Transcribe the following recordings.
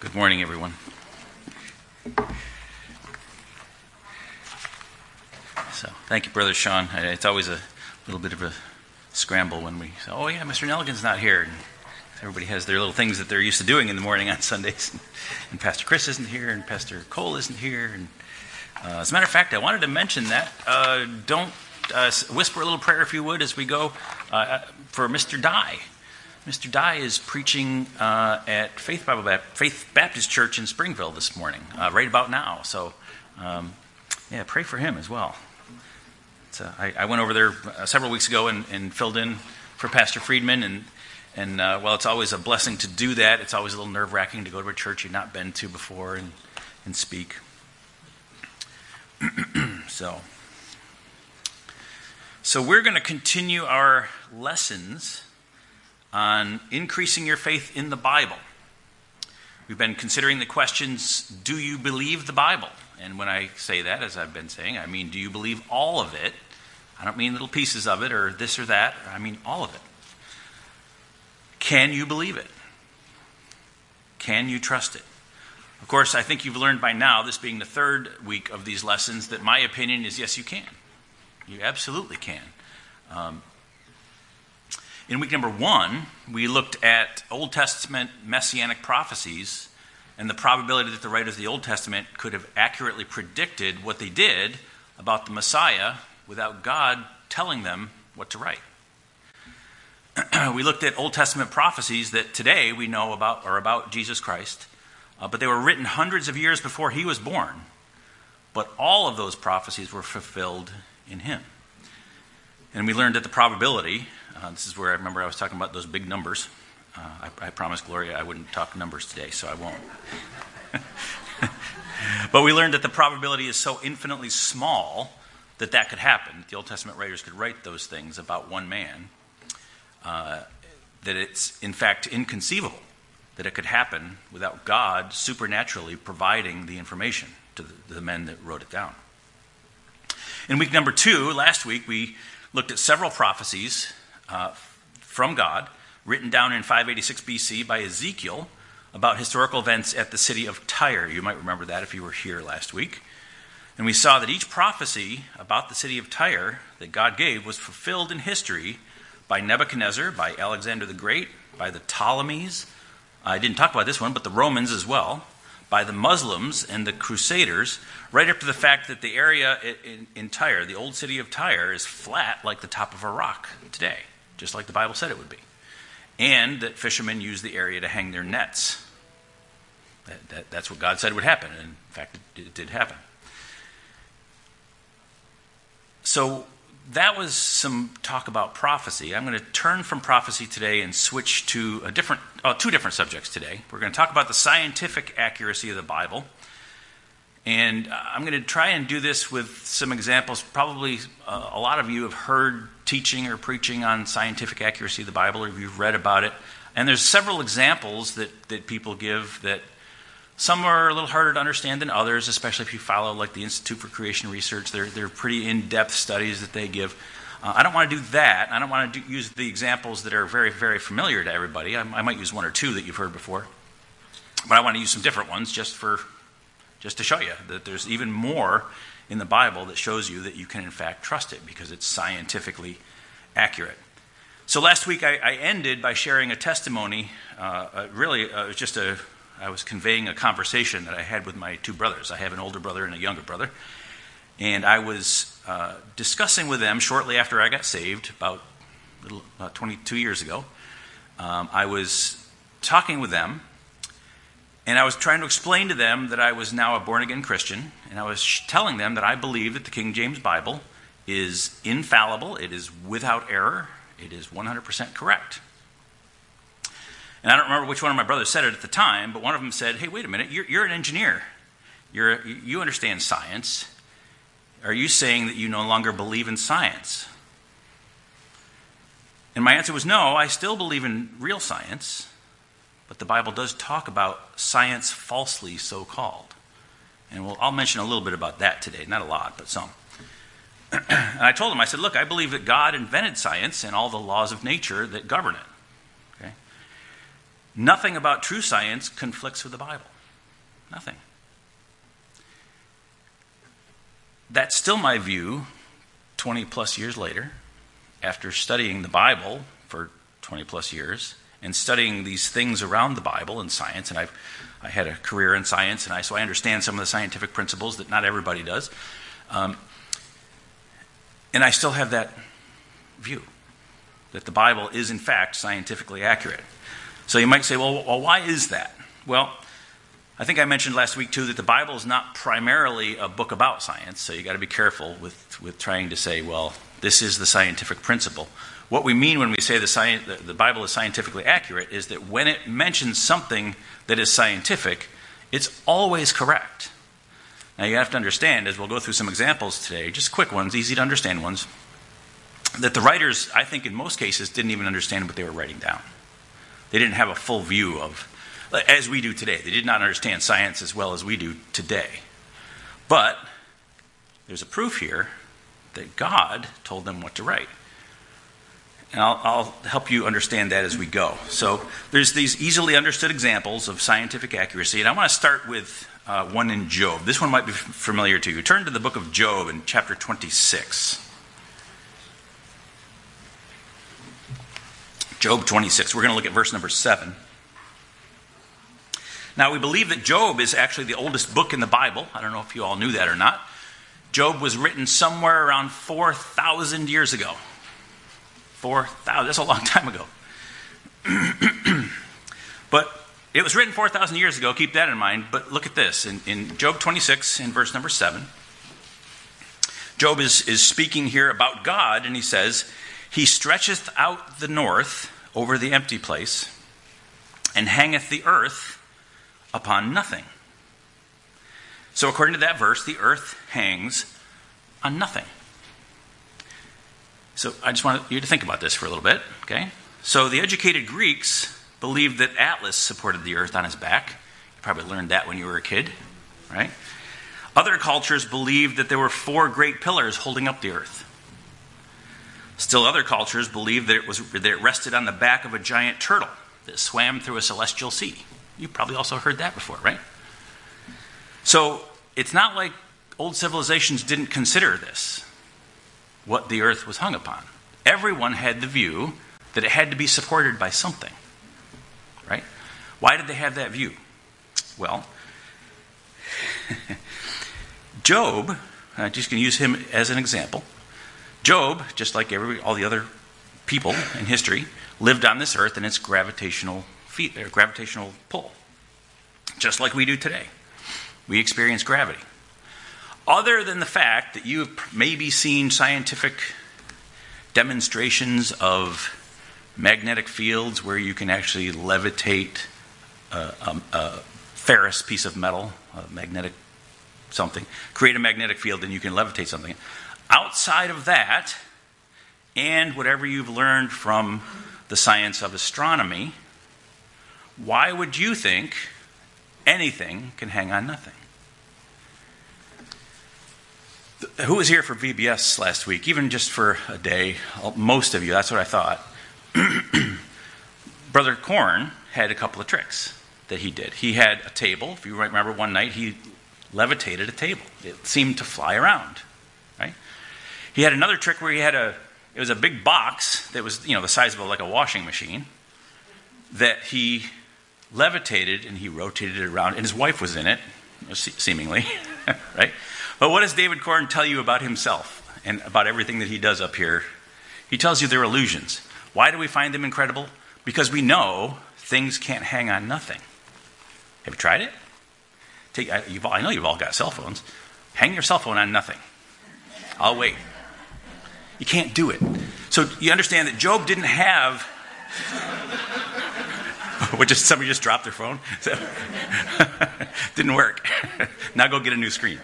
Good morning, everyone. So, thank you, Brother Sean. It's always a little bit of a scramble when we say, oh, yeah, Mr. Nelligan's not here. And everybody has their little things that they're used to doing in the morning on Sundays. And Pastor Chris isn't here, and Pastor Cole isn't here. And uh, as a matter of fact, I wanted to mention that. Uh, don't uh, whisper a little prayer, if you would, as we go uh, for Mr. Dye. Mr. Dye is preaching uh, at Faith, Baptist, Faith Baptist Church in Springville this morning, uh, right about now. So, um, yeah, pray for him as well. Uh, I, I, went over there uh, several weeks ago and, and, filled in for Pastor Friedman, and and uh, well, it's always a blessing to do that. It's always a little nerve wracking to go to a church you've not been to before and and speak. so, so we're going to continue our lessons on increasing your faith in the Bible. We've been considering the questions Do you believe the Bible? And when I say that, as I've been saying, I mean, do you believe all of it? I don't mean little pieces of it or this or that. I mean all of it. Can you believe it? Can you trust it? Of course, I think you've learned by now, this being the third week of these lessons, that my opinion is yes, you can. You absolutely can. Um, in week number one, we looked at Old Testament messianic prophecies and the probability that the writers of the Old Testament could have accurately predicted what they did about the Messiah without God telling them what to write. we looked at Old Testament prophecies that today we know about are about Jesus Christ, uh, but they were written hundreds of years before he was born. But all of those prophecies were fulfilled in him. And we learned that the probability uh, this is where I remember I was talking about those big numbers. Uh, I, I promised Gloria I wouldn't talk numbers today, so I won't. but we learned that the probability is so infinitely small that that could happen. The Old Testament writers could write those things about one man. Uh, that it's in fact inconceivable that it could happen without God supernaturally providing the information to the, the men that wrote it down. In week number two, last week, we looked at several prophecies uh, from God, written down in 586 BC by Ezekiel about historical events at the city of Tyre. You might remember that if you were here last week. And we saw that each prophecy about the city of Tyre that God gave was fulfilled in history by Nebuchadnezzar, by Alexander the Great, by the Ptolemies. I didn't talk about this one, but the Romans as well, by the Muslims and the Crusaders, right up to the fact that the area in, in Tyre, the old city of Tyre, is flat like the top of a rock today just like the Bible said it would be. And that fishermen use the area to hang their nets. That, that, that's what God said would happen. And in fact, it, it did happen. So that was some talk about prophecy. I'm going to turn from prophecy today and switch to a different, oh, two different subjects today. We're going to talk about the scientific accuracy of the Bible and I'm going to try and do this with some examples. Probably uh, a lot of you have heard teaching or preaching on scientific accuracy of the Bible, or you've read about it. And there's several examples that, that people give that some are a little harder to understand than others, especially if you follow like the Institute for Creation Research. They're, they're pretty in-depth studies that they give. Uh, I don't want to do that. I don't want to do, use the examples that are very, very familiar to everybody. I, I might use one or two that you've heard before. But I want to use some different ones just for just to show you that there's even more in the Bible that shows you that you can, in fact, trust it because it's scientifically accurate. So last week I, I ended by sharing a testimony. Uh, uh, really, uh, it was just a, I was conveying a conversation that I had with my two brothers. I have an older brother and a younger brother. And I was uh, discussing with them shortly after I got saved, about, little, about 22 years ago. Um, I was talking with them and I was trying to explain to them that I was now a born again Christian, and I was telling them that I believe that the King James Bible is infallible, it is without error, it is 100% correct. And I don't remember which one of my brothers said it at the time, but one of them said, Hey, wait a minute, you're, you're an engineer. You're, you understand science. Are you saying that you no longer believe in science? And my answer was no, I still believe in real science. But the Bible does talk about science falsely so called. And we'll, I'll mention a little bit about that today. Not a lot, but some. and I told him, I said, look, I believe that God invented science and all the laws of nature that govern it. Okay? Nothing about true science conflicts with the Bible. Nothing. That's still my view 20 plus years later, after studying the Bible for 20 plus years and studying these things around the Bible and science, and I've I had a career in science, and I so I understand some of the scientific principles that not everybody does, um, and I still have that view that the Bible is in fact scientifically accurate. So you might say, well, well why is that? Well, I think I mentioned last week too that the Bible is not primarily a book about science, so you got to be careful with, with trying to say, well, this is the scientific principle. What we mean when we say the, the, the Bible is scientifically accurate is that when it mentions something that is scientific, it's always correct. Now you have to understand, as we'll go through some examples today, just quick ones, easy to understand ones, that the writers, I think in most cases, didn't even understand what they were writing down. They didn't have a full view of as we do today. They did not understand science as well as we do today. But there's a proof here that God told them what to write. And I'll, I'll, help you understand that as we go. So there's these easily understood examples of scientific accuracy, and I want to start with uh, one in Job. This one might be familiar to you. Turn to the book of Job in chapter 26. Job 26. We're going to look at verse number 7. Now, we believe that Job is actually the oldest book in the Bible. I don't know if you all knew that or not. Job was written somewhere around 4,000 years ago. 4,000, that's a long time ago. but it was written 4,000 years ago, keep that in mind. But look at this in, in Job 26, in verse number 7. Job is, is speaking here about God, and he says, He stretcheth out the north over the empty place, and hangeth the earth upon nothing. So, according to that verse, the earth hangs on nothing. So, I just want you to think about this for a little bit, okay? So, the educated Greeks believed that Atlas supported the earth on his back. You probably learned that when you were a kid, right? Other cultures believed that there were four great pillars holding up the earth. Still, other cultures believed that it, was, that it rested on the back of a giant turtle that swam through a celestial sea. You probably also heard that before, right? So it's not like old civilizations didn't consider this, what the earth was hung upon. Everyone had the view that it had to be supported by something, right? Why did they have that view? Well, Job, I'm just going to use him as an example. Job, just like every, all the other people in history, lived on this earth in its gravitational feet, gravitational pull, just like we do today. We experience gravity. Other than the fact that you have maybe seen scientific demonstrations of magnetic fields where you can actually levitate a, a, a ferrous piece of metal, a magnetic something, create a magnetic field, and you can levitate something. Outside of that, and whatever you've learned from the science of astronomy, why would you think anything can hang on nothing? Who was here for VBS last week? Even just for a day, uh, most of you, that's what I thought. Brother Korn had a couple of tricks that he did. He had a table. If you remember one night, he levitated a table. It seemed to fly around, right? He had another trick where he had a it was a big box that was you know the size of a, like a washing machine that he levitated and he rotated it around, and his wife was in it, seemingly, right? But what does David Korn tell you about himself and about everything that he does up here? He tells you they're illusions. Why do we find them incredible? Because we know things can't hang on nothing. Have you tried it? Take, I, I know you've all got cell phones. Hang your cell phone on nothing. I'll wait. You can't do it. So you understand that Job didn't have what just somebody just dropped their phone? So, didn't work. now go get a new screen.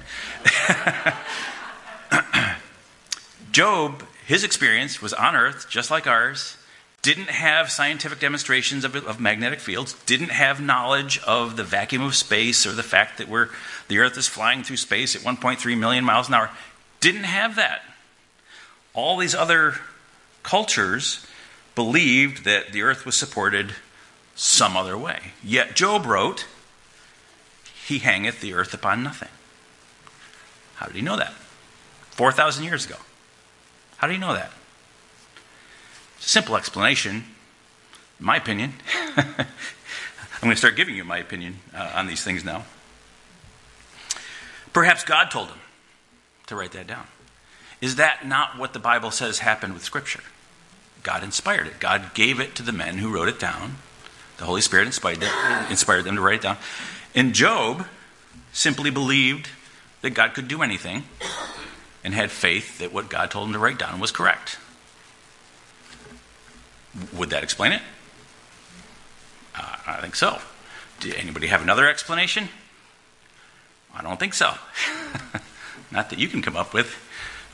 Job, his experience was on Earth, just like ours, didn't have scientific demonstrations of, of, magnetic fields, didn't have knowledge of the vacuum of space or the fact that we're, the Earth is flying through space at 1.3 million miles an hour. Didn't have that. All these other cultures believed that the Earth was supported some other way. Yet Job wrote, He hangeth the earth upon nothing. How did he know that? 4,000 years ago. How did he know that? Simple explanation, my opinion. I'm going to start giving you my opinion uh, on these things now. Perhaps God told him to write that down. Is that not what the Bible says happened with Scripture? God inspired it. God gave it to the men who wrote it down. The Holy Spirit inspired them, inspired them to write it down. And Job simply believed that God could do anything and had faith that what God told him to write down was correct. Would that explain it? Uh, I think so. Did anybody have another explanation? I don't think so. Not that you can come up with,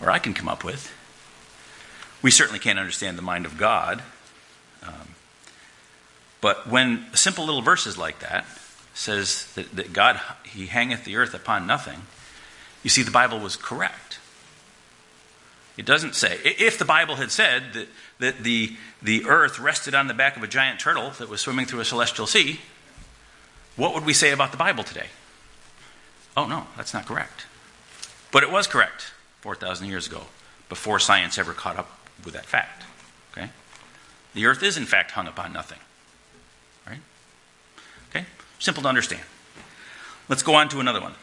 or I can come up with. We certainly can't understand the mind of God. But when simple little verses like that says that, that God, He hangeth the earth upon nothing, you see, the Bible was correct. It doesn't say, if the Bible had said that, that the, the earth rested on the back of a giant turtle that was swimming through a celestial sea, what would we say about the Bible today? Oh, no, that's not correct. But it was correct 4,000 years ago, before science ever caught up with that fact. Okay? The earth is, in fact, hung upon nothing. Simple to understand. Let's go on to another one.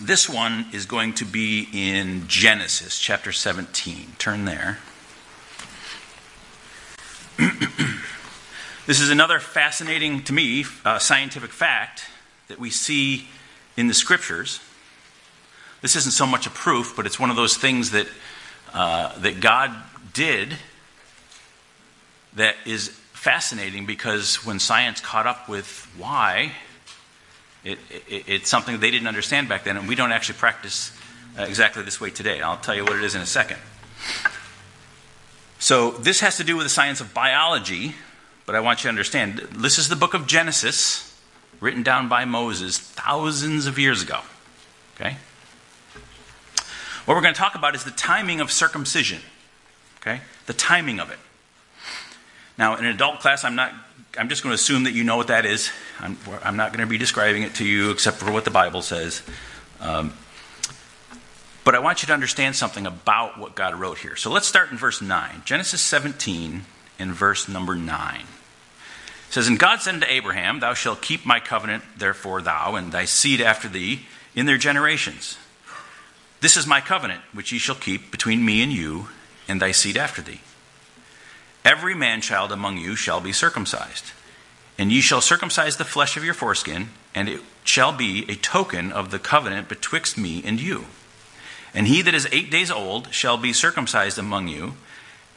This one is going to be in Genesis chapter 17. Turn there. this is another fascinating, to me, uh, scientific fact that we see in the scriptures. This isn't so much a proof, but it's one of those things that, uh, that God did that is fascinating because when science caught up with why, it, it, it's something they didn't understand back then, and we don't actually practice uh, exactly this way today. I'll tell you what it is in a second. So, this has to do with the science of biology, but I want you to understand this is the book of Genesis written down by Moses thousands of years ago. Okay? What we're going to talk about is the timing of circumcision. Okay? The timing of it. Now, in an adult class, I'm not. I'm just going to assume that you know what that is. I'm, I'm not going to be describing it to you except for what the Bible says. Um, but I want you to understand something about what God wrote here. So let's start in verse 9. Genesis 17 in verse number 9 It says, And God said unto Abraham, Thou shalt keep my covenant, therefore thou and thy seed after thee in their generations. This is my covenant, which ye shall keep between me and you and thy seed after thee. Every man child among you shall be circumcised, and ye shall circumcise the flesh of your foreskin, and it shall be a token of the covenant betwixt me and you. And he that is eight days old shall be circumcised among you,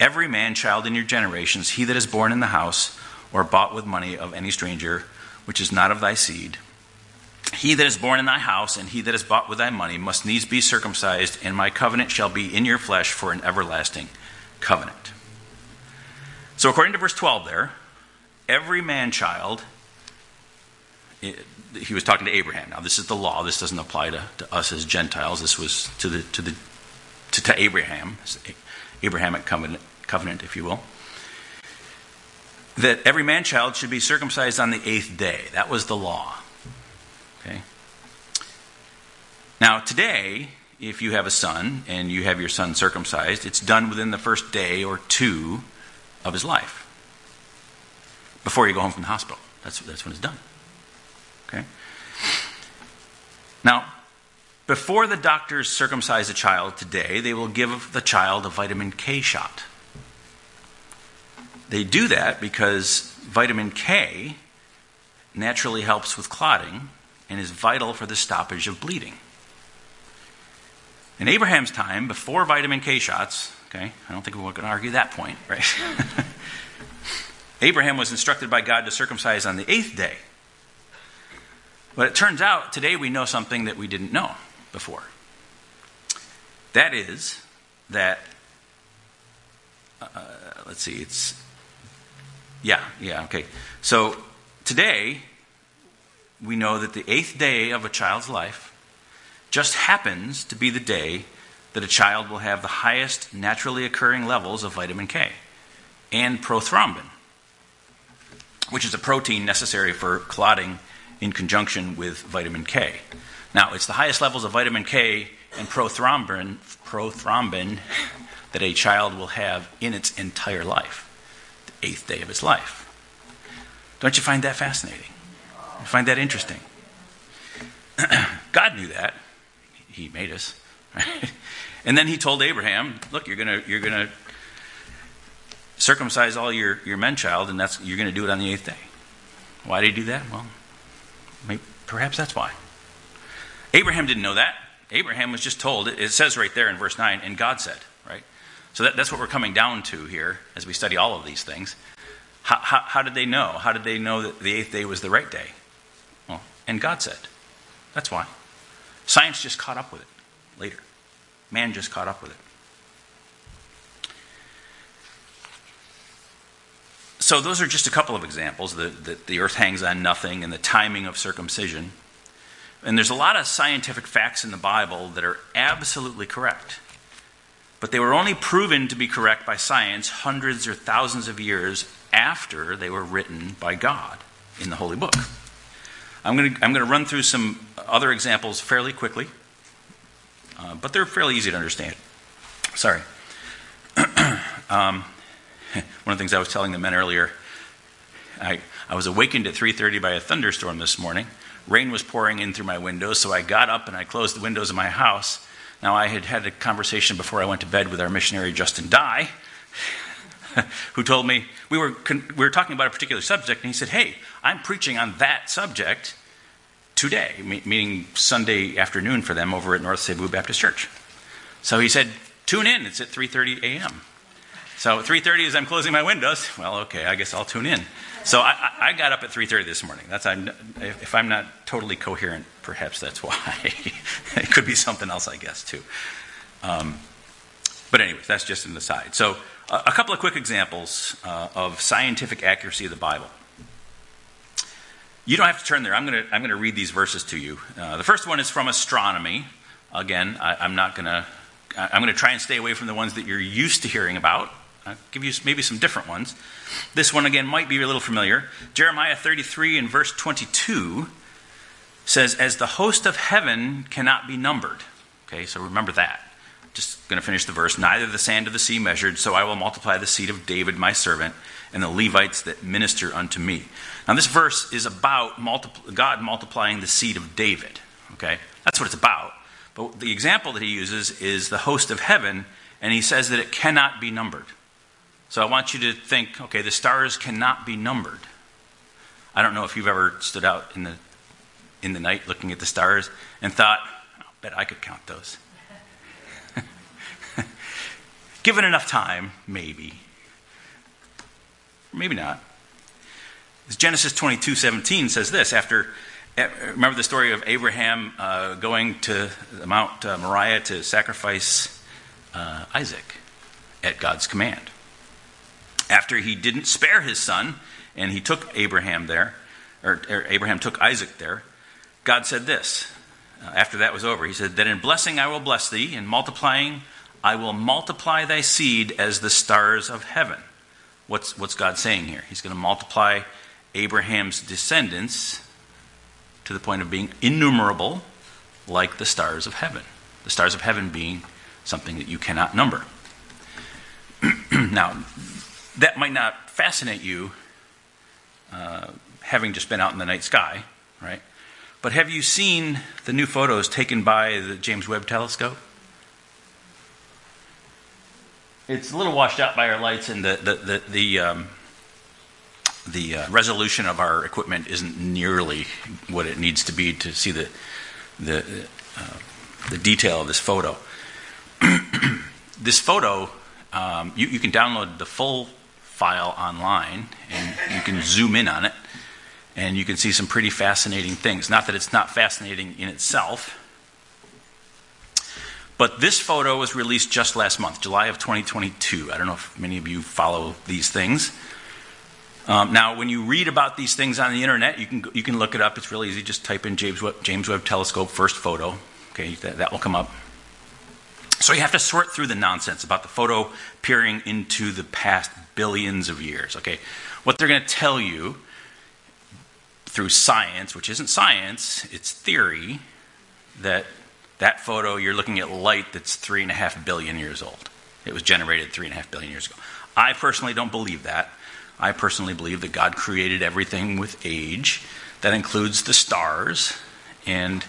every man child in your generations, he that is born in the house or bought with money of any stranger, which is not of thy seed. He that is born in thy house, and he that is bought with thy money, must needs be circumcised, and my covenant shall be in your flesh for an everlasting covenant. So, according to verse 12, there, every man child, eh, he was talking to Abraham. Now, this is the law. This doesn't apply to, to us as Gentiles. This was to, the, to, the, to, to Abraham, Abrahamic covenant, covenant, if you will that every man child should be circumcised on the eighth day. That was the law. Okay? Now, today, if you have a son and you have your son circumcised, it's done within the first day or two of his life before you go home from the hospital. That's, that's when it's done. Okay? Now, before the doctors circumcise a child today, they will give the child a vitamin K shot. They do that because vitamin K naturally helps with clotting and is vital for the stoppage of bleeding. In Abraham's time, before vitamin K shots, okay, I don't think we're going to argue that point, right? Abraham was instructed by God to circumcise on the eighth day. But it turns out today we know something that we didn't know before. That is, that, uh, let's see, it's yeah, yeah, okay. So today, we know that the eighth day of a child's life just happens to be the day that a child will have the highest naturally occurring levels of vitamin K and prothrombin. which is a protein necessary for clotting in conjunction with vitamin K. Now, it's the highest levels of vitamin K and prothrombin, prothrombin that a child will have in its entire life, the eighth day of its life. Don't you find that fascinating? You find that interesting? God knew that. He made us. And then he told Abraham, look, you're gonna you're gonna circumcise all your, your men child, and that's you're gonna do it on the eighth day. Why did he do that? Well, maybe, perhaps that's why. Abraham didn't know that. Abraham was just told, it says right there in verse 9, and God said, right? So that, that's what we're coming down to here as we study all of these things. How, how, how, did they know? How did they know that the eighth day was the right day? Well, and God said. That's why. Science just caught up with it later. Man just caught up with it. So, those are just a couple of examples that the, the earth hangs on nothing and the timing of circumcision. And there's a lot of scientific facts in the Bible that are absolutely correct. But they were only proven to be correct by science hundreds or thousands of years after they were written by God in the Holy Book. I'm going to, I'm going to run through some other examples fairly quickly, uh, but they're fairly easy to understand. Sorry. um, one of the things I was telling the men earlier, I, I was awakened at 3.30 by a thunderstorm this morning. Rain was pouring in through my windows, so I got up and I closed the windows of my house. Now, I had had a conversation before I went to bed with our missionary, Justin Dye, who told me we were, we were talking about a particular subject, and he said, Hey, I'm preaching on that subject today, meaning Sunday afternoon for them over at North Cebu Baptist Church. So he said, Tune in, it's at 3.30 a.m. So 3:30 as I'm closing my windows. Well, okay, I guess I'll tune in. So I, I got up at 3:30 this morning. That's I'm, if I'm not totally coherent, perhaps that's why. it could be something else, I guess, too. Um, but anyways, that's just an aside. So uh, a couple of quick examples uh, of scientific accuracy of the Bible. You don't have to turn there. I'm going to I'm going to read these verses to you. Uh, the first one is from astronomy. Again, I, I'm not going to. I'm going to try and stay away from the ones that you're used to hearing about. I'll give you maybe some different ones. This one, again, might be a little familiar. Jeremiah 33 and verse 22 says, As the host of heaven cannot be numbered. Okay, so remember that. Just going to finish the verse. Neither the sand of the sea measured, so I will multiply the seed of David my servant and the Levites that minister unto me. Now, this verse is about multipl- God multiplying the seed of David. Okay, that's what it's about. But the example that he uses is the host of heaven, and he says that it cannot be numbered. So I want you to think okay, the stars cannot be numbered. I don't know if you've ever stood out in the, in the night looking at the stars and thought, I bet I could count those. Given enough time, maybe. Maybe not. Genesis 22 17 says this after eh, remember the story of Abraham uh, going to Mount uh, Moriah to sacrifice uh, Isaac at God's command after he didn't spare his son and he took Abraham there, or, or Abraham took Isaac there, God said this. Uh, after that was over, he said, That in blessing I will bless thee, in multiplying I will multiply thy seed as the stars of heaven. What's, what's God saying here? He's going to multiply Abraham's descendants to the point of being innumerable like the stars of heaven. The stars of heaven being something that you cannot number. now, that might not fascinate you, uh, having just been out in the night sky, right? But have you seen the new photos taken by the James Webb Telescope? It's a little washed out by our lights, and the the the, the, um, the uh, resolution of our equipment isn't nearly what it needs to be to see the the uh, the detail of this photo. this photo, um, you, you can download the full file online and you can zoom in on it and you can see some pretty fascinating things. Not that it's not fascinating in itself, but this photo was released just last month, July of 2022. I don't know if many of you follow these things. Um, now, when you read about these things on the internet, you can you can look it up. It's really easy. Just type in James Webb, James Webb Telescope first photo. Okay, that, that will come up. So you have to sort through the nonsense about the photo peering into the past billions of years. Okay, what they're going to tell you through science, which isn't science, it's theory, that that photo, you're looking at light that's three and a half billion years old. It was generated three and a half billion years ago. I personally don't believe that. I personally believe that God created everything with age. That includes the stars and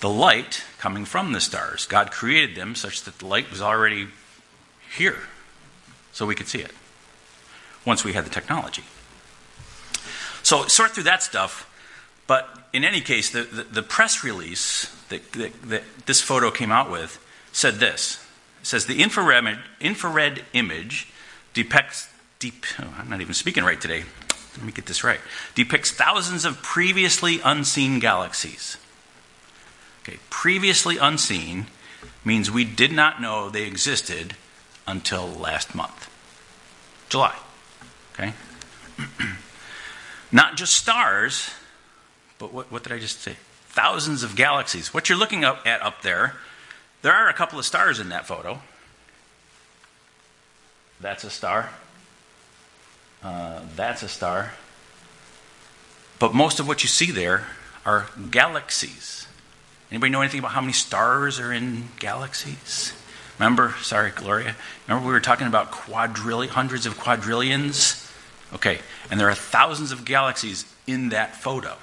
the light coming from the stars. God created them such that the light was already here, so we could see it once we had the technology. So sort through that stuff. But in any case, the, the, the press release that, that, that, this photo came out with said this. It says the infrared, infrared image depicts, deep, oh, I'm not even speaking right today. Let me get this right. Depicts thousands of previously unseen galaxies. Okay, previously unseen means we did not know they existed until last month, July. Okay? Not just stars, but what, what did I just say? Thousands of galaxies. What you're looking up at up there, there are a couple of stars in that photo. That's a star. Uh, that's a star. But most of what you see there are galaxies. Anybody know anything about how many stars are in galaxies? Remember, sorry, Gloria. Remember we were talking about quadrillion, hundreds of quadrillions? Okay, and there are thousands of galaxies in that photo.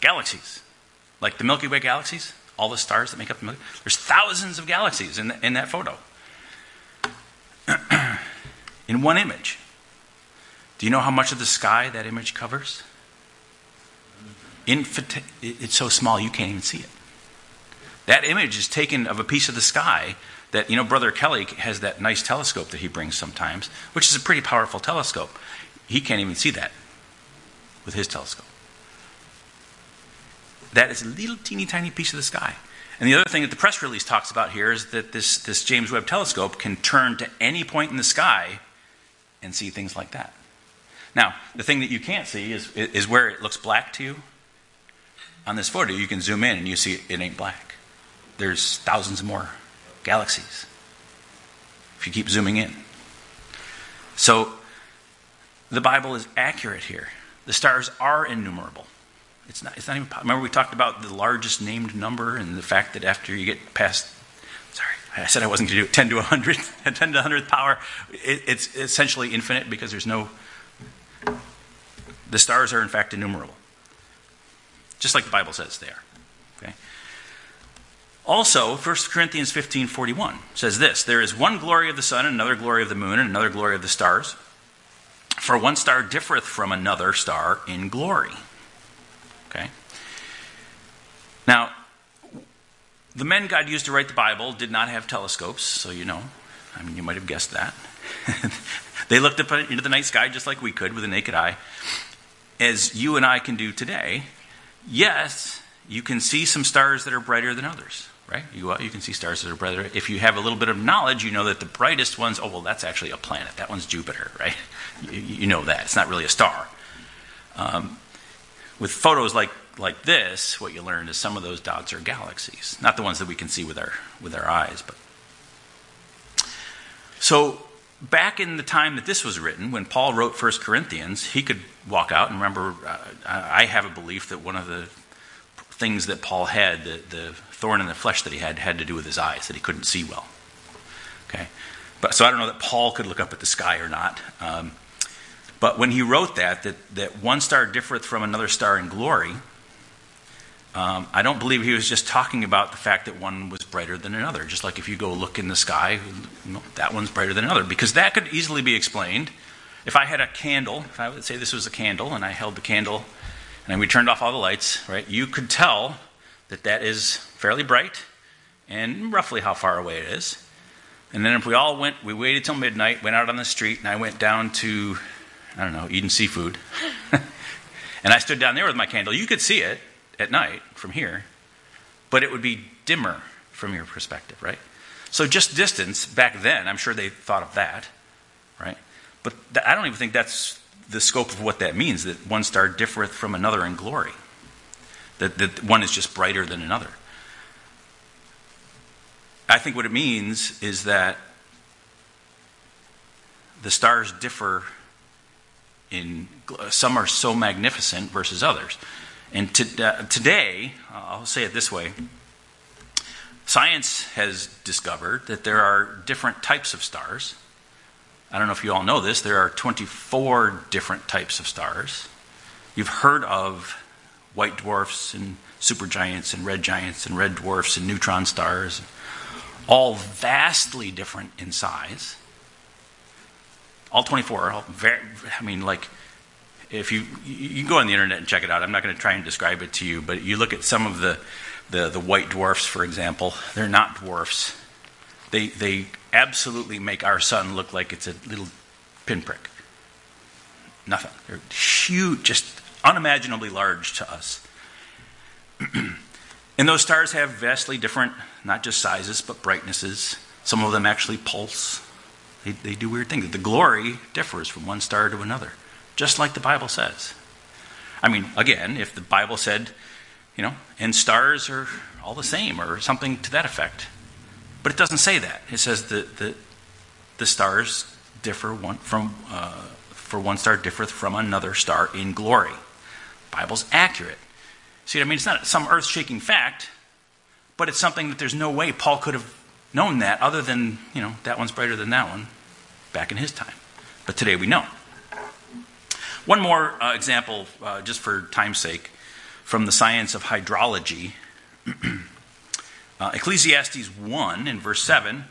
Galaxies. Like the Milky Way galaxies, all the stars that make up the Milky Way. There's thousands of galaxies in, the, in that photo. in one image. Do you know how much of the sky that image covers? It's so small you can't even see it. That image is taken of a piece of the sky that, you know, Brother Kelly has that nice telescope that he brings sometimes, which is a pretty powerful telescope. He can't even see that with his telescope. That is a little teeny tiny piece of the sky. And the other thing that the press release talks about here is that this, this James Webb telescope can turn to any point in the sky and see things like that. Now, the thing that you can't see is, is where it looks black to you. On this photo, you can zoom in and you see it ain't black. There's thousands more galaxies if you keep zooming in. So the Bible is accurate here. The stars are innumerable. It's not, it's not even, remember we talked about the largest named number and the fact that after you get past, sorry, I said I wasn't going to do it, 10 to 100, 10 to the 100th power, it, it's essentially infinite because there's no, the stars are in fact innumerable. Just like the Bible says they are. Okay? Also, 1 Corinthians 15:41 says this, there is one glory of the sun and another glory of the moon and another glory of the stars. For one star differeth from another star in glory. Okay? Now, the men God used to write the Bible did not have telescopes, so you know. I mean, you might have guessed that. they looked up into the night sky just like we could with a naked eye, as you and I can do today. Yes, you can see some stars that are brighter than others right? You you can see stars that are brighter. If you have a little bit of knowledge, you know that the brightest ones, oh, well, that's actually a planet. That one's Jupiter, right? You, you know that. It's not really a star. Um, with photos like, like this, what you learn is some of those dots are galaxies, not the ones that we can see with our, with our eyes. But So, back in the time that this was written, when Paul wrote 1 Corinthians, he could walk out and remember, uh, I have a belief that one of the things that Paul had, the, the thorn in the flesh that he had, had to do with his eyes, that he couldn't see well. Okay? But, so I don't know that Paul could look up at the sky or not. Um, but when he wrote that, that, that one star differeth from another star in glory, um, I don't believe he was just talking about the fact that one was brighter than another. Just like if you go look in the sky, that one's brighter than another. Because that could easily be explained. If I had a candle, if I would say this was a candle, and I held the candle and we turned off all the lights, right, you could tell that that is fairly bright and roughly how far away it is. And then if we all went, we waited till midnight, went out on the street, and I went down to, I don't know, Eden Seafood. and I stood down there with my candle. You could see it at night from here, but it would be dimmer from your perspective, right? So just distance back then, I'm sure they thought of that, right? But th- I don't even think that's the scope of what that means that one star differeth from another in glory, that, that one is just brighter than another. I think what it means is that the stars differ in some are so magnificent versus others. And to, uh, today, uh, I'll say it this way science has discovered that there are different types of stars. I don't know if you all know this, there are 24 different types of stars. You've heard of white dwarfs and supergiants and red giants and red dwarfs and neutron stars, all vastly different in size. All 24 all very, I mean, like, if you you can go on the internet and check it out. I'm not going to try and describe it to you, but you look at some of the the, the white dwarfs, for example. They're not dwarfs. They they absolutely make our sun look like it's a little pinprick. Nothing. They're huge, just unimaginably large to us. and those stars have vastly different, not just sizes, but brightnesses. Some of them actually pulse. They, they do weird things. The glory differs from one star to another just like the Bible says. I mean, again, if the Bible said, you know, and stars are all the same or something to that effect. But it doesn't say that. It says that the, the stars differ one from, uh, for one star differeth from another star in glory. The Bible's accurate. See I mean? It's not some earth shaking fact, but it's something that there's no way Paul could have known that other than, you know, that one's brighter than that one back in his time. But today we know. One more uh, example, uh, just for time's sake, from the science of hydrology. uh, Ecclesiastes 1 in verse 7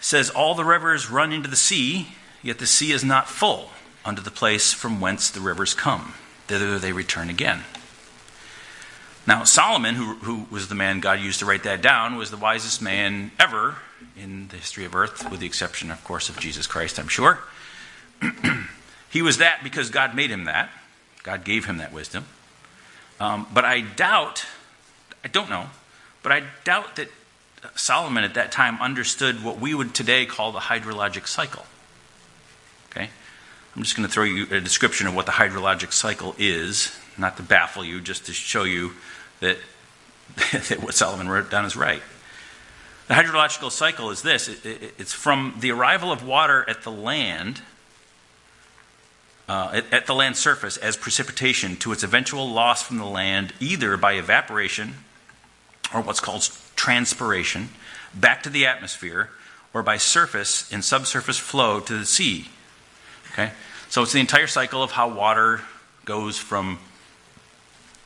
says, All the rivers run into the sea, yet the sea is not full unto the place from whence the rivers come. Thither they return again. Now, Solomon, who, who was the man God used to write that down, was the wisest man ever in the history of earth, with the exception, of course, of Jesus Christ, I'm sure. He was that because God made him that. God gave him that wisdom. Um, but I doubt, I don't know, but I doubt that Solomon at that time understood what we would today call the hydrologic cycle. Okay? I'm just going to throw you a description of what the hydrologic cycle is, not to baffle you, just to show you that, that what Solomon wrote down is right. The hydrological cycle is this it, it, it's from the arrival of water at the land uh, at, at the land surface as precipitation to its eventual loss from the land either by evaporation or what's called transpiration back to the atmosphere or by surface and subsurface flow to the sea. Okay? So it's the entire cycle of how water goes from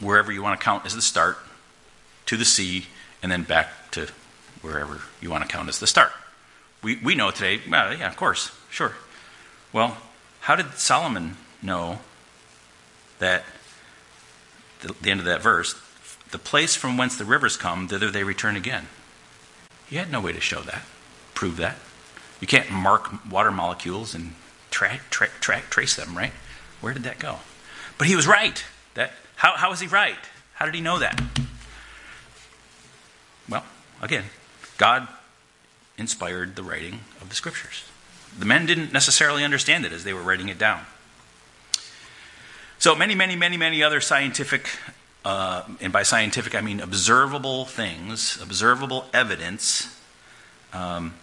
wherever you want to count as the start to the sea and then back to wherever you want to count as the start. We, we know today, well, yeah, of course, sure. Well, how did Solomon know that, the, the end of that verse, the place from whence the rivers come, thither they return again? He had no way to show that, prove that. You can't mark water molecules and track, track, track, trace them, right? Where did that go? But he was right. That, how, how was he right? How did he know that? Well, again, God inspired the writing of the scriptures. The men didn't necessarily understand it as they were writing it down. So, many, many, many, many other scientific, uh, and by scientific I mean observable things, observable evidence um,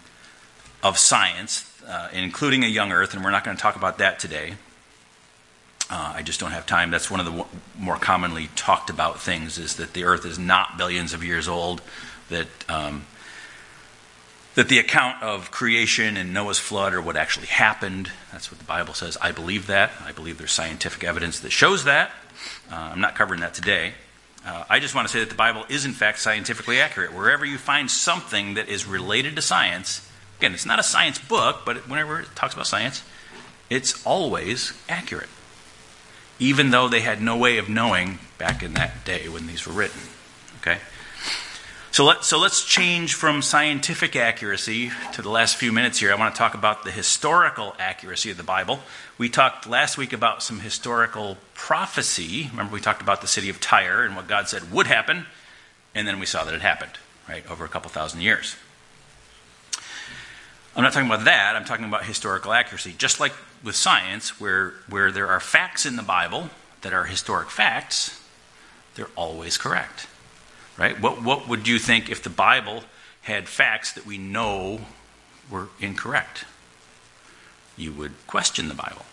of science, uh, including a young Earth, and we're not going to talk about that today. Uh, I just don't have time. That's one of the w- more commonly talked about things: is that the Earth is not billions of years old. That um, that the account of creation and Noah's flood are what actually happened. That's what the Bible says. I believe that. I believe there's scientific evidence that shows that. Uh, I'm not covering that today. Uh, I just want to say that the Bible is, in fact, scientifically accurate. Wherever you find something that is related to science, again, it's not a science book, but whenever it talks about science, it's always accurate. Even though they had no way of knowing back in that day when these were written. Okay? So, let, so let's change from scientific accuracy to the last few minutes here. I want to talk about the historical accuracy of the Bible. We talked last week about some historical prophecy. Remember, we talked about the city of Tyre and what God said would happen, and then we saw that it happened, right, over a couple thousand years. I'm not talking about that, I'm talking about historical accuracy. Just like with science, where, where there are facts in the Bible that are historic facts, they're always correct. Right? What, what would you think if the Bible had facts that we know were incorrect? You would question the Bible.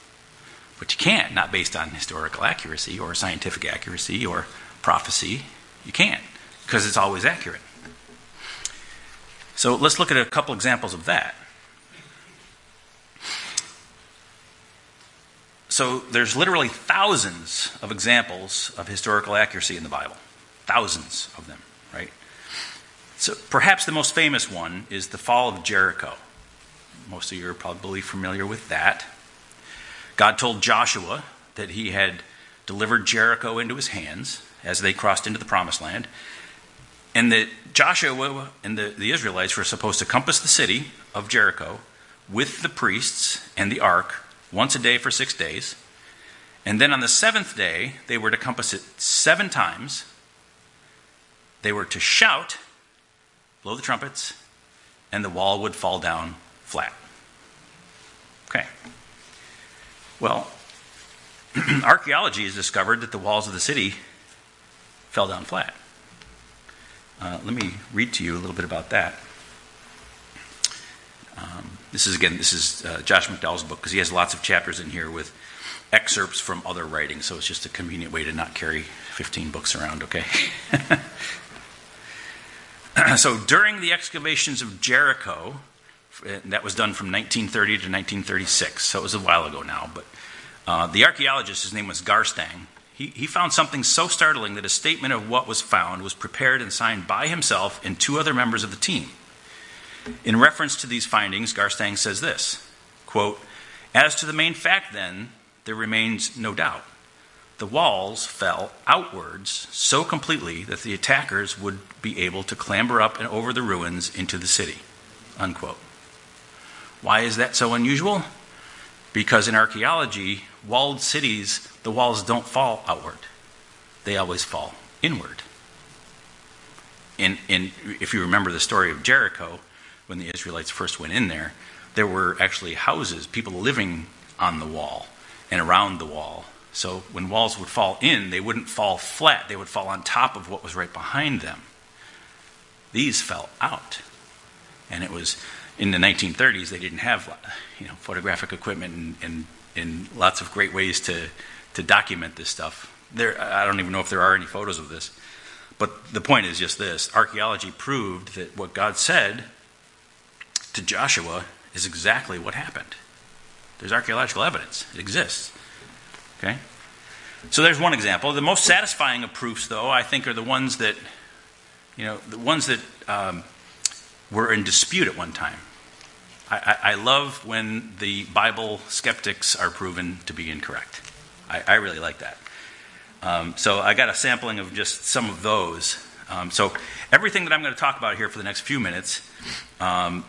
But you can't, not based on historical accuracy or scientific accuracy or prophecy. You can't, because it's always accurate. So let's look at a couple examples of that. So there's literally thousands of examples of historical accuracy in the Bible. Thousands of them, right? So perhaps the most famous one is the fall of Jericho. Most of you are probably familiar with that. God told Joshua that he had delivered Jericho into his hands as they crossed into the promised land, and that Joshua and the, the Israelites were supposed to compass the city of Jericho with the priests and the ark once a day for six days. And then on the seventh day, they were to compass it seven times. They were to shout, blow the trumpets, and the wall would fall down flat. Okay. Well, archaeology has discovered that the walls of the city fell down flat. Uh, let me read to you a little bit about that. Um, this is again, this is uh, Josh McDowell's book because he has lots of chapters in here with excerpts from other writings, so it's just a convenient way to not carry 15 books around, okay? so during the excavations of Jericho, that was done from 1930 to 1936, so it was a while ago now, but uh, the archaeologist, his name was Garstang, he, he found something so startling that a statement of what was found was prepared and signed by himself and two other members of the team. In reference to these findings, Garstang says this quote, As to the main fact, then, there remains no doubt. The walls fell outwards so completely that the attackers would be able to clamber up and over the ruins into the city. Unquote. Why is that so unusual? Because in archaeology, walled cities, the walls don't fall outward, they always fall inward. If you remember the story of Jericho, when the Israelites first went in there, there were actually houses, people living on the wall and around the wall. So when walls would fall in, they wouldn't fall flat, they would fall on top of what was right behind them. These fell out. And it was in the 1930s, they didn't have you know, photographic equipment and, and, and lots of great ways to, to document this stuff. There, I don't even know if there are any photos of this. But the point is just this archaeology proved that what God said to Joshua is exactly what happened. There's archaeological evidence, it exists. Okay? So there's one example. The most satisfying of proofs, though, I think, are the ones that, you know, the ones that um, were in dispute at one time. I, I, I, love when the Bible skeptics are proven to be incorrect. I, I really like that. Um, so I got a sampling of just some of those. Um, so everything that I'm going to talk about here for the next few minutes um,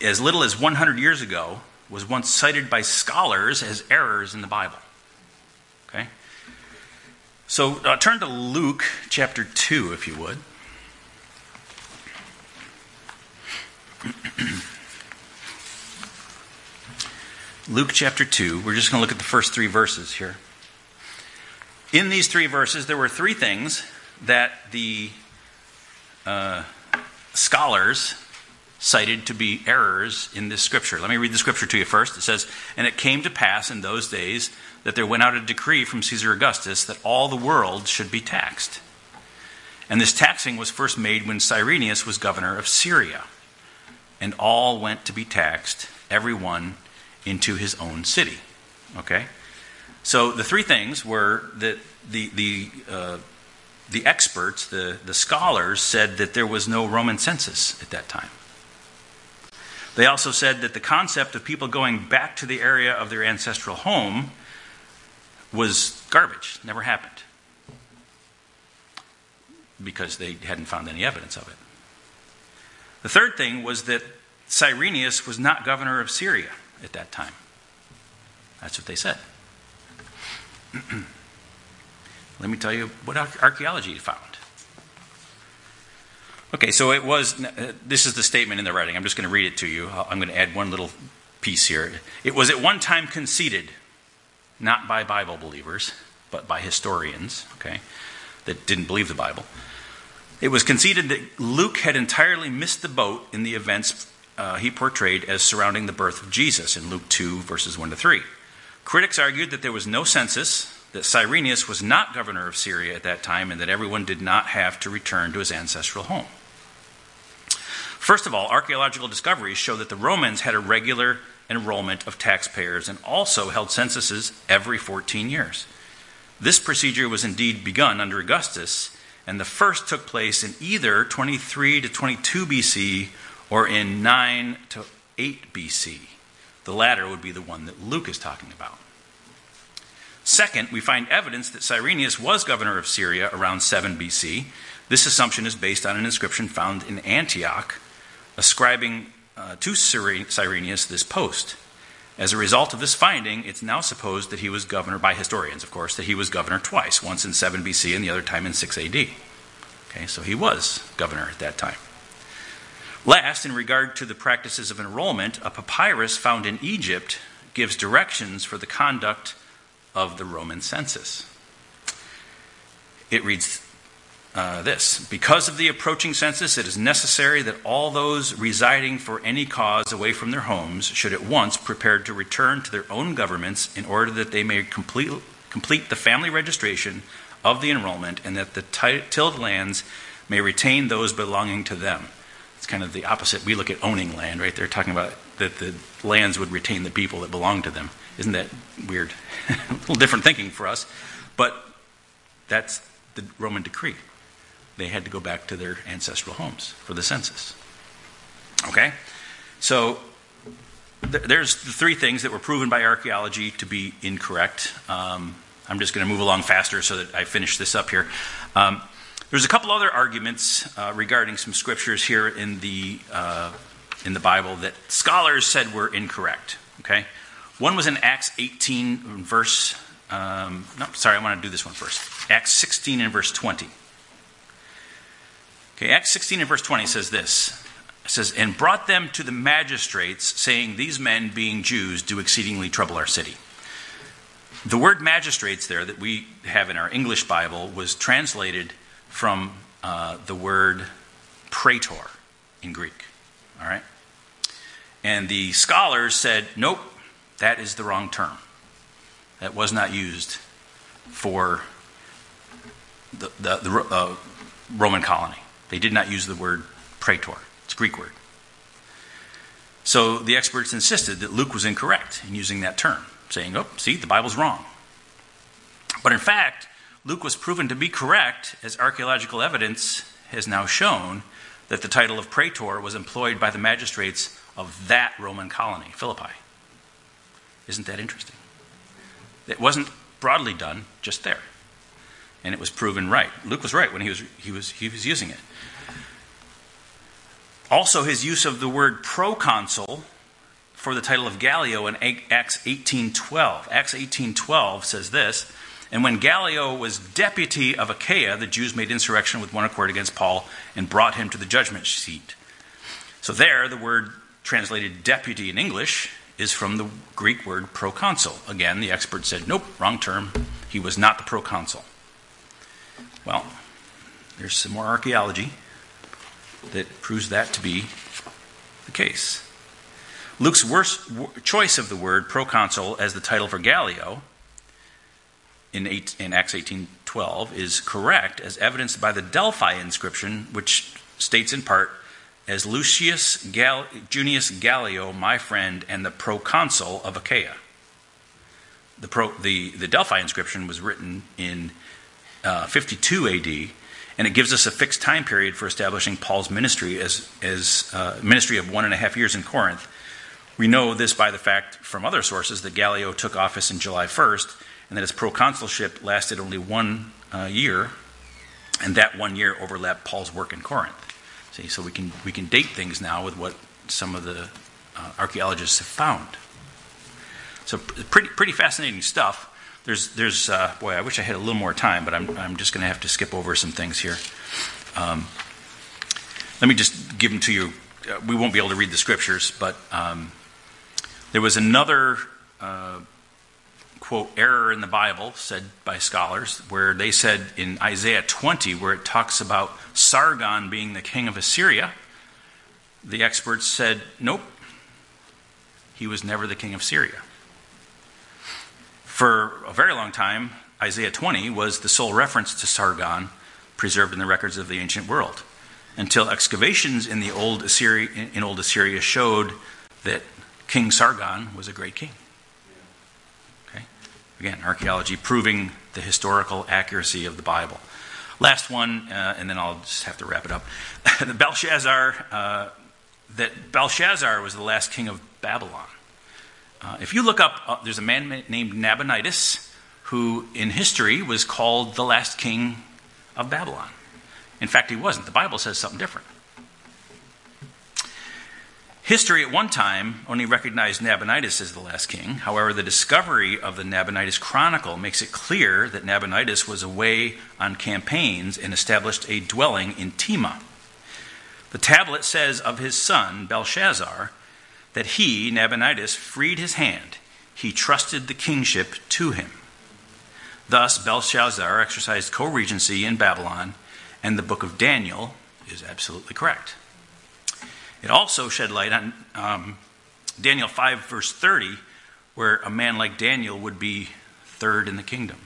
as little as 100 years ago, was once cited by scholars as errors in the Bible. So uh, turn to Luke chapter 2, if you would. Luke chapter 2, we're just going to look at the first three verses here. In these three verses, there were three things that the uh, scholars cited to be errors in this scripture. Let me read the scripture to you first. It says, And it came to pass in those days that there went out a decree from Caesar Augustus that all the world should be taxed. And this taxing was first made when Cyrenius was governor of Syria. And all went to be taxed, every one into his own city. Okay? So the three things were that the, the, uh, the experts, the, the scholars, said that there was no Roman census at that time. They also said that the concept of people going back to the area of their ancestral home was garbage, never happened, because they hadn't found any evidence of it. The third thing was that Cyrenius was not governor of Syria at that time. That's what they said. Let me tell you what archaeology found. Okay, so it was, uh, this is the statement in the writing. I'm just going to read it to you. I'm going to add one little piece here. It was at one time conceded, not by Bible believers, but by historians, okay, that didn't believe the Bible. It was conceded that Luke had entirely missed the boat in the events uh, he portrayed as surrounding the birth of Jesus in Luke 2, verses 1 to 3. Critics argued that there was no census, that Cyrenius was not governor of Syria at that time, and that everyone did not have to return to his ancestral home. First of all, archaeological discoveries show that the Romans had a regular enrollment of taxpayers and also held censuses every 14 years. This procedure was indeed begun under Augustus, and the first took place in either 23 to 22 BC or in 9 to 8 BC. The latter would be the one that Luke is talking about. Second, we find evidence that Cyrenius was governor of Syria around 7 BC. This assumption is based on an inscription found in Antioch ascribing uh, to Cyrenius this post. As a result of this finding, it's now supposed that he was governor, by historians, of course, that he was governor twice, once in 7 BC and the other time in 6 AD. Okay, so he was governor at that time. Last, in regard to the practices of enrollment, a papyrus found in Egypt gives directions for the conduct of the Roman census. It reads uh, this Because of the approaching census, it is necessary that all those residing for any cause away from their homes should at once prepare to return to their own governments in order that they may complete, complete the family registration of the enrollment and that the t- tilled lands may retain those belonging to them. It's kind of the opposite. We look at owning land, right? They're talking about that the lands would retain the people that belong to them. Isn't that weird? A little different thinking for us. But that's the Roman decree they had to go back to their ancestral homes for the census. Okay? So th- there's the three things that were proven by archaeology to be incorrect. Um, I'm just going to move along faster so that I finish this up here. Um, there's a couple other arguments uh, regarding some scriptures here in the uh, in the Bible that scholars said were incorrect. Okay, one was in Acts 18 verse. Um, no, sorry, I want to do this one first. Acts 16 and verse 20. Okay, Acts 16 and verse 20 says this. It says, And brought them to the magistrates, saying, These men, being Jews, do exceedingly trouble our city. The word magistrates there that we have in our English Bible was translated from uh, the word praetor in Greek. All right? And the scholars said, nope, that is the wrong term. That was not used for the, the, the uh, Roman colony. They did not use the word praetor, it's a Greek word. So the experts insisted that Luke was incorrect in using that term, saying, oh, see, the Bible's wrong. But in fact, Luke was proven to be correct as archaeological evidence has now shown that the title of praetor was employed by the magistrates of that Roman colony, Philippi. Isn't that interesting? It wasn't broadly done just there. And it was proven right. Luke was right when he was, he was, he was using it. Also, his use of the word proconsul for the title of Gallio in Acts 18:12. Acts 18:12 says this, and when Gallio was deputy of Achaia, the Jews made insurrection with one accord against Paul and brought him to the judgment seat. So there, the word translated deputy in English is from the Greek word proconsul. Again, the expert said, nope, wrong term. He was not the proconsul. Well, there's some more archaeology that proves that to be the case. Luke's worst choice of the word proconsul as the title for Gallio in, eight, in Acts 18:12 is correct, as evidenced by the Delphi inscription, which states in part, "As Lucius Gal- Junius Gallio, my friend, and the proconsul of Achaia." The, pro, the, the Delphi inscription was written in uh, 52 AD, and it gives us a fixed time period for establishing Paul's ministry as, as uh, ministry of one and a half years in Corinth. We know this by the fact from other sources that Gallio took office in July 1st, and that his proconsulship lasted only one uh, year, and that one year overlapped Paul's work in Corinth. See, so we can we can date things now with what some of the uh, archaeologists have found. So pretty pretty fascinating stuff. There's there's uh, boy, I wish I had a little more time, but I'm I'm just going to have to skip over some things here. Um, let me just give them to you. Uh, we won't be able to read the scriptures, but um, there was another uh, quote, error in the Bible, said by scholars, where they said in Isaiah 20, where it talks about Sargon being the king of Assyria, the experts said, nope, he was never the king of Syria. For a very long time, Isaiah 20 was the sole reference to Sargon preserved in the records of the ancient world until excavations in the old Assyria, in old Assyria showed that King Sargon was a great king. Okay? Again, archaeology proving the historical accuracy of the Bible. Last one, uh, and then I'll just have to wrap it up. the Belshazzar, uh, that Belshazzar was the last king of Babylon. Uh, if you look up, uh, there's a man named Nabonidus who, in history, was called the last king of Babylon. In fact, he wasn't. The Bible says something different. History at one time only recognized Nabonidus as the last king. However, the discovery of the Nabonidus Chronicle makes it clear that Nabonidus was away on campaigns and established a dwelling in Tema. The tablet says of his son, Belshazzar, that he, Nabonidus, freed his hand. He trusted the kingship to him. Thus, Belshazzar exercised co regency in Babylon and the book of Daniel is absolutely correct. It also shed light on um, Daniel 5, verse 30, where a man like Daniel would be third in the kingdom.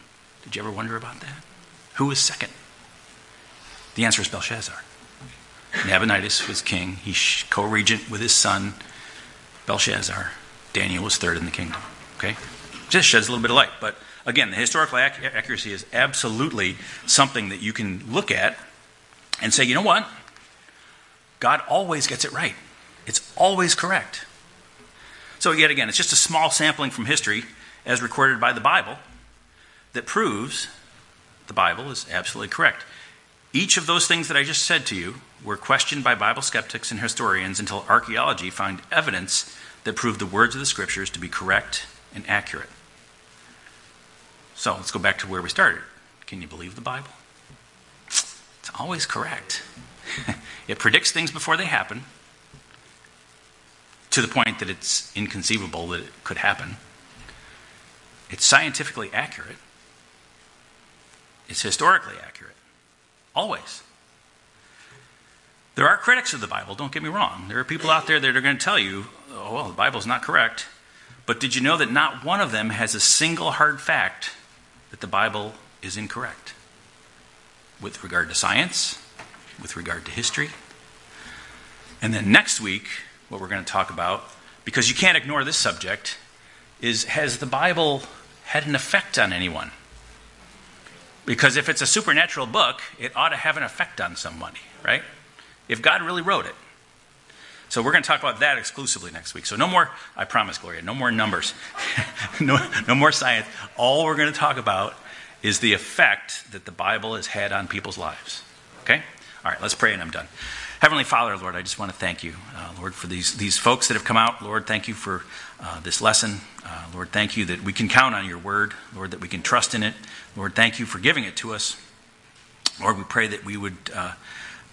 Did you ever wonder about that? Who was second? The answer is Belshazzar. Nabonidus was king. He's co regent with his son, Belshazzar. Daniel was third in the kingdom. Okay? Just sheds a little bit of light. But Again, the historical ac- accuracy is absolutely something that you can look at and say, you know what? God always gets it right. It's always correct. So, yet again, it's just a small sampling from history as recorded by the Bible that proves the Bible is absolutely correct. Each of those things that I just said to you were questioned by Bible skeptics and historians until archaeology found evidence that proved the words of the scriptures to be correct and accurate. So let's go back to where we started. Can you believe the Bible? It's always correct. it predicts things before they happen to the point that it's inconceivable that it could happen. It's scientifically accurate. It's historically accurate. Always. There are critics of the Bible, don't get me wrong. There are people out there that are going to tell you, oh, well, the Bible's not correct. But did you know that not one of them has a single hard fact that the Bible is incorrect with regard to science, with regard to history. And then next week, what we're going to talk about, because you can't ignore this subject, is has the Bible had an effect on anyone? Because if it's a supernatural book, it ought to have an effect on somebody, right? If God really wrote it. So we're going to talk about that exclusively next week. So no more, I promise, Gloria, no more numbers, no, no more science. All we're going to talk about is the effect that the Bible has had on people's lives. Okay? All right, let's pray and I'm done. Heavenly Father, Lord, I just want to thank you, uh, Lord, for these, these folks that have come out. Lord, thank you for uh, this lesson. Uh, Lord, thank you that we can count on your word. Lord, that we can trust in it. Lord, thank you for giving it to us. Lord, we pray that we would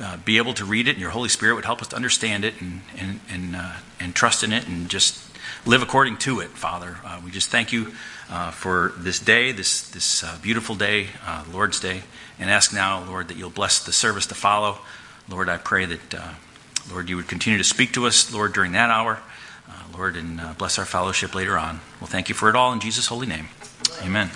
uh, be able to read it, and your Holy Spirit would help us to understand it and and and, uh, and trust in it, and just live according to it. Father, uh, we just thank you uh, for this day, this this uh, beautiful day, uh, Lord's Day, and ask now, Lord, that you'll bless the service to follow. Lord, I pray that Lord you would continue to speak to us, Lord, during that hour. Lord, and bless our fellowship later on. Well, thank you for it all in Jesus' holy name. Amen.